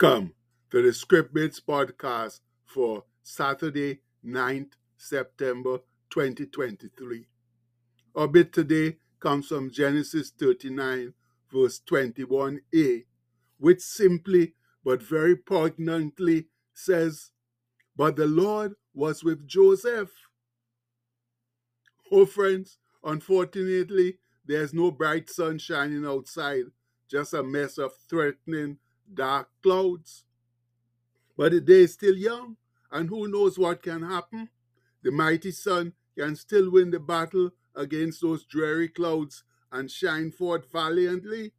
Welcome to the Script Bits podcast for Saturday, 9th September 2023. Our bit today comes from Genesis 39, verse 21a, which simply but very poignantly says, But the Lord was with Joseph. Oh, friends, unfortunately, there's no bright sun shining outside, just a mess of threatening dark clouds. But the day is still young, and who knows what can happen? The mighty sun can still win the battle against those dreary clouds and shine forth valiantly.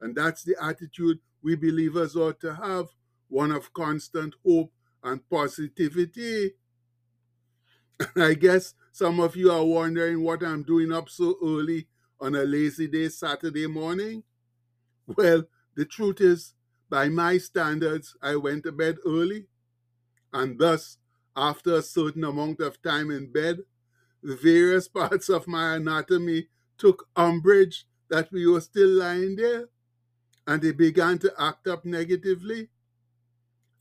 And that's the attitude we believers ought to have one of constant hope and positivity. I guess some of you are wondering what I'm doing up so early on a lazy day Saturday morning. Well, the truth is, by my standards, I went to bed early, and thus, after a certain amount of time in bed, the various parts of my anatomy took umbrage that we were still lying there, and they began to act up negatively.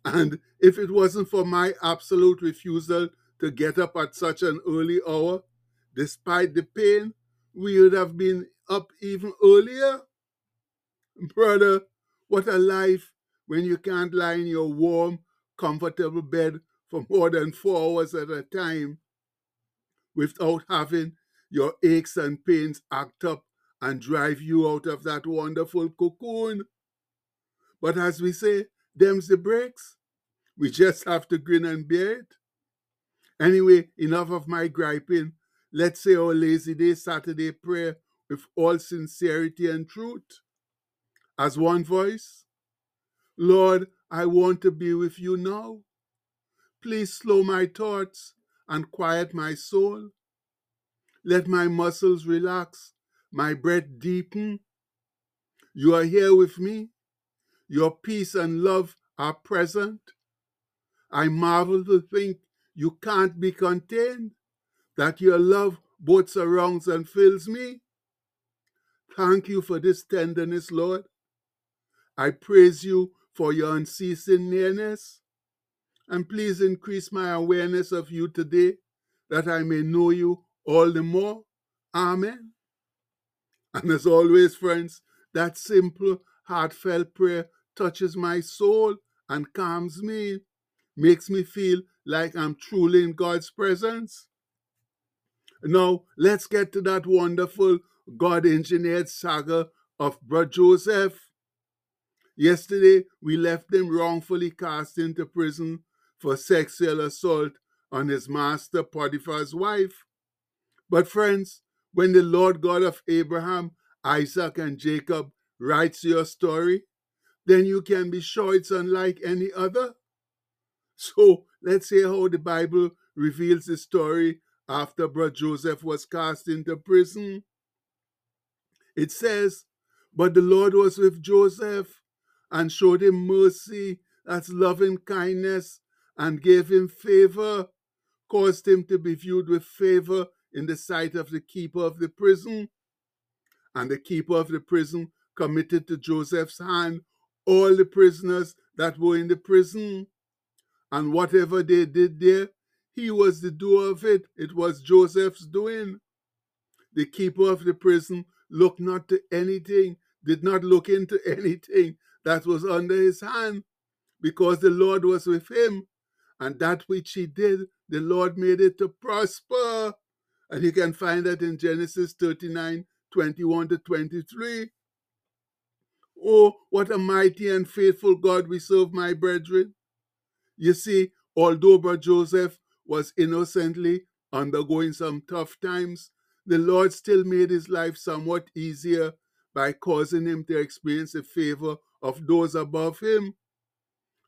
And if it wasn't for my absolute refusal to get up at such an early hour, despite the pain, we would have been up even earlier. Brother, what a life when you can't lie in your warm, comfortable bed for more than four hours at a time without having your aches and pains act up and drive you out of that wonderful cocoon. But as we say, them's the breaks. We just have to grin and bear it. Anyway, enough of my griping. Let's say our lazy day Saturday prayer with all sincerity and truth. As one voice, Lord, I want to be with you now. Please slow my thoughts and quiet my soul. Let my muscles relax, my breath deepen. You are here with me. Your peace and love are present. I marvel to think you can't be contained, that your love both surrounds and fills me. Thank you for this tenderness, Lord. I praise you for your unceasing nearness. And please increase my awareness of you today that I may know you all the more. Amen. And as always, friends, that simple, heartfelt prayer touches my soul and calms me, makes me feel like I'm truly in God's presence. Now, let's get to that wonderful God engineered saga of Brother Joseph. Yesterday, we left him wrongfully cast into prison for sexual assault on his master Potiphar's wife. But, friends, when the Lord God of Abraham, Isaac, and Jacob writes your story, then you can be sure it's unlike any other. So, let's hear how the Bible reveals the story after Brother Joseph was cast into prison. It says, But the Lord was with Joseph and showed him mercy, that's loving kindness, and gave him favor, caused him to be viewed with favor in the sight of the keeper of the prison. And the keeper of the prison committed to Joseph's hand all the prisoners that were in the prison. And whatever they did there, he was the doer of it. It was Joseph's doing. The keeper of the prison looked not to anything, did not look into anything that was under his hand, because the Lord was with him. And that which he did, the Lord made it to prosper. And you can find that in Genesis 39 21 to 23. Oh, what a mighty and faithful God we serve, my brethren. You see, although Brother Joseph was innocently undergoing some tough times, the Lord still made his life somewhat easier by causing him to experience the favor of those above him.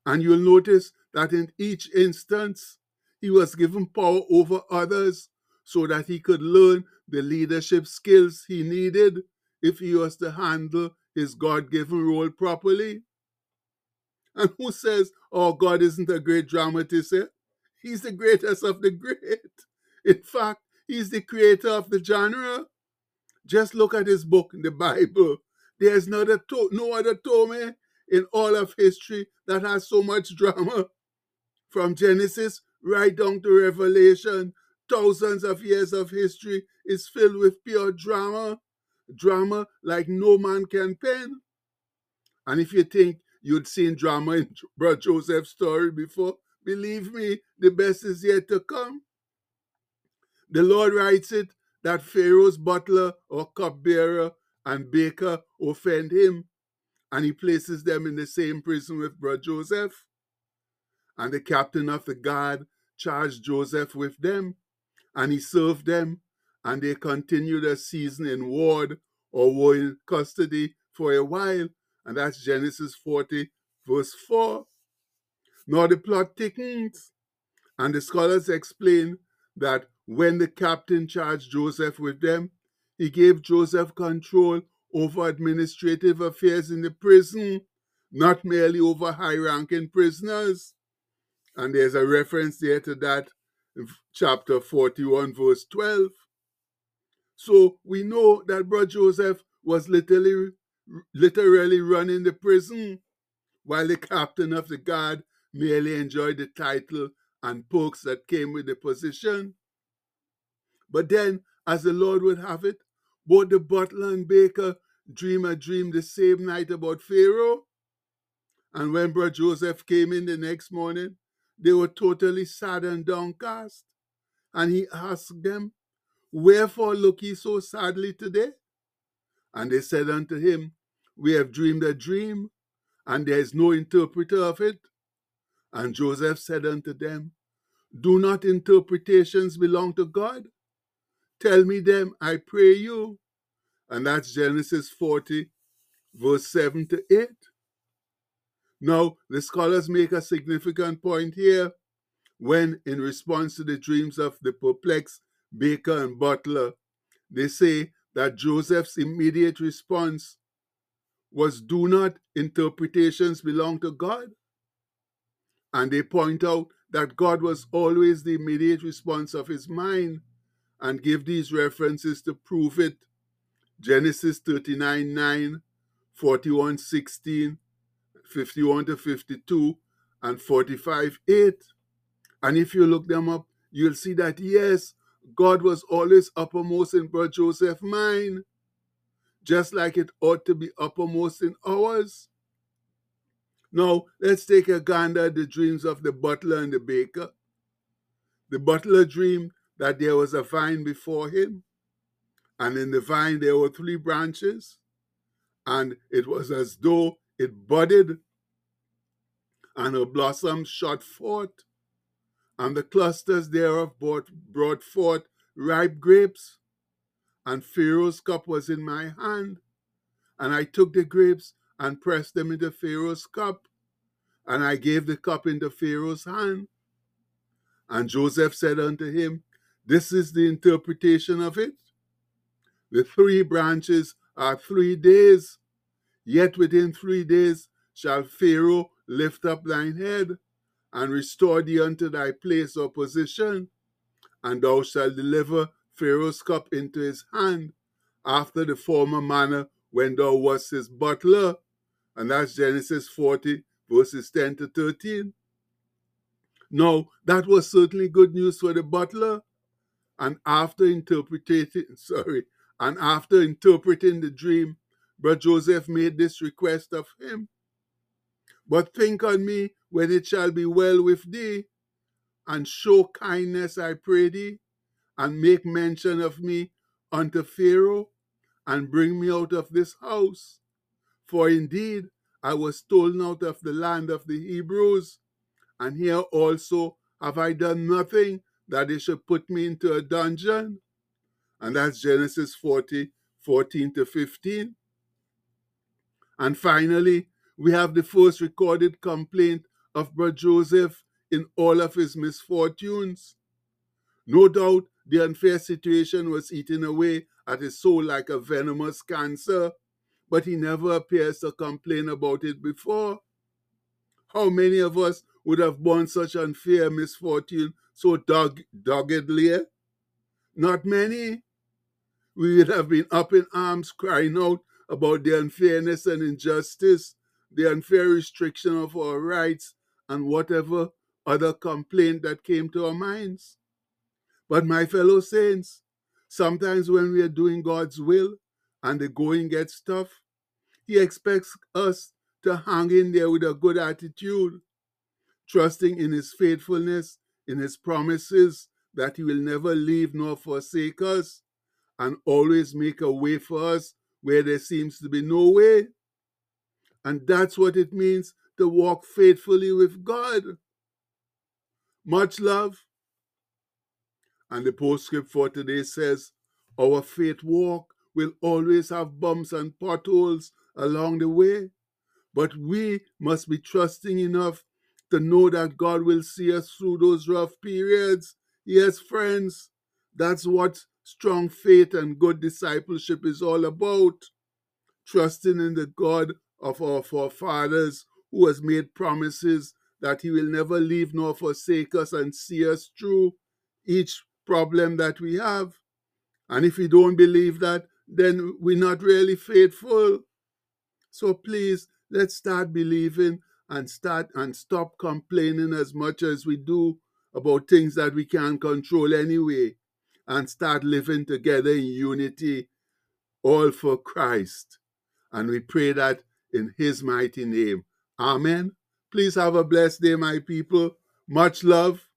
And you'll notice that in each instance, he was given power over others so that he could learn the leadership skills he needed if he was to handle his God given role properly. And who says, oh, God isn't a great dramatist? Eh? He's the greatest of the great. In fact, he's the creator of the genre. Just look at his book, the Bible. There's not a to- no other Tome in all of history that has so much drama. From Genesis right down to Revelation, thousands of years of history is filled with pure drama. Drama like no man can pen. And if you think you'd seen drama in Brother Joseph's story before, believe me, the best is yet to come. The Lord writes it that Pharaoh's butler or cupbearer and baker offend him, and he places them in the same prison with Brother Joseph. And the captain of the guard charged Joseph with them, and he served them, and they continued a season in ward or were in custody for a while. And that's Genesis 40, verse 4. Now the plot thickens, and the scholars explain that when the captain charged Joseph with them, he gave Joseph control over administrative affairs in the prison, not merely over high ranking prisoners. And there's a reference there to that in chapter 41, verse 12. So we know that Brother Joseph was literally, literally running the prison, while the captain of the guard merely enjoyed the title and perks that came with the position. But then, as the Lord would have it, both the butler and baker dream a dream the same night about Pharaoh. And when Brother Joseph came in the next morning, they were totally sad and downcast. And he asked them, Wherefore look ye so sadly today? And they said unto him, We have dreamed a dream, and there is no interpreter of it. And Joseph said unto them, Do not interpretations belong to God? Tell me them, I pray you. And that's Genesis 40, verse 7 to 8. Now, the scholars make a significant point here when, in response to the dreams of the perplexed baker and butler, they say that Joseph's immediate response was do not interpretations belong to God? And they point out that God was always the immediate response of his mind and give these references to prove it. Genesis 39 9, 41 16, 51 to 52, and 45 8. And if you look them up, you'll see that yes, God was always uppermost in Brother Joseph's mind, just like it ought to be uppermost in ours. Now, let's take a gander at the dreams of the butler and the baker. The butler dreamed that there was a vine before him, and in the vine there were three branches, and it was as though it budded, and her blossoms shot forth, and the clusters thereof brought, brought forth ripe grapes, and Pharaoh's cup was in my hand, and I took the grapes and pressed them into Pharaoh's cup, and I gave the cup into Pharaoh's hand. And Joseph said unto him, this is the interpretation of it. The three branches are three days, yet within three days shall Pharaoh lift up thine head and restore thee unto thy place or position, and thou shalt deliver Pharaoh's cup into his hand after the former manner when thou wast his butler. And that's Genesis 40, verses 10 to 13. Now, that was certainly good news for the butler and after interpreting, sorry, and after interpreting the dream, but Joseph made this request of him. But think on me when it shall be well with thee, and show kindness, I pray thee, and make mention of me unto Pharaoh, and bring me out of this house. For indeed I was stolen out of the land of the Hebrews, and here also have I done nothing that they should put me into a dungeon. And that's Genesis 40, 14 to 15. And finally, we have the first recorded complaint of Brother Joseph in all of his misfortunes. No doubt the unfair situation was eating away at his soul like a venomous cancer, but he never appears to complain about it before. How many of us would have borne such unfair misfortune so dog, doggedly? Not many. We would have been up in arms crying out about the unfairness and injustice the unfair restriction of our rights and whatever other complaint that came to our minds. But my fellow saints, sometimes when we are doing God's will and the going gets tough, He expects us to hang in there with a good attitude, trusting in His faithfulness, in His promises that He will never leave nor forsake us, and always make a way for us where there seems to be no way. And that's what it means to walk faithfully with God. Much love. And the postscript for today says, Our faith walk will always have bumps and potholes along the way, but we must be trusting enough to know that God will see us through those rough periods. Yes, friends, that's what strong faith and good discipleship is all about. Trusting in the God of our forefathers who has made promises that he will never leave nor forsake us and see us through each problem that we have. And if we don't believe that, then we're not really faithful. So please, let's start believing and start and stop complaining as much as we do about things that we can't control anyway and start living together in unity, all for Christ. And we pray that in His mighty name. Amen. Please have a blessed day, my people. Much love.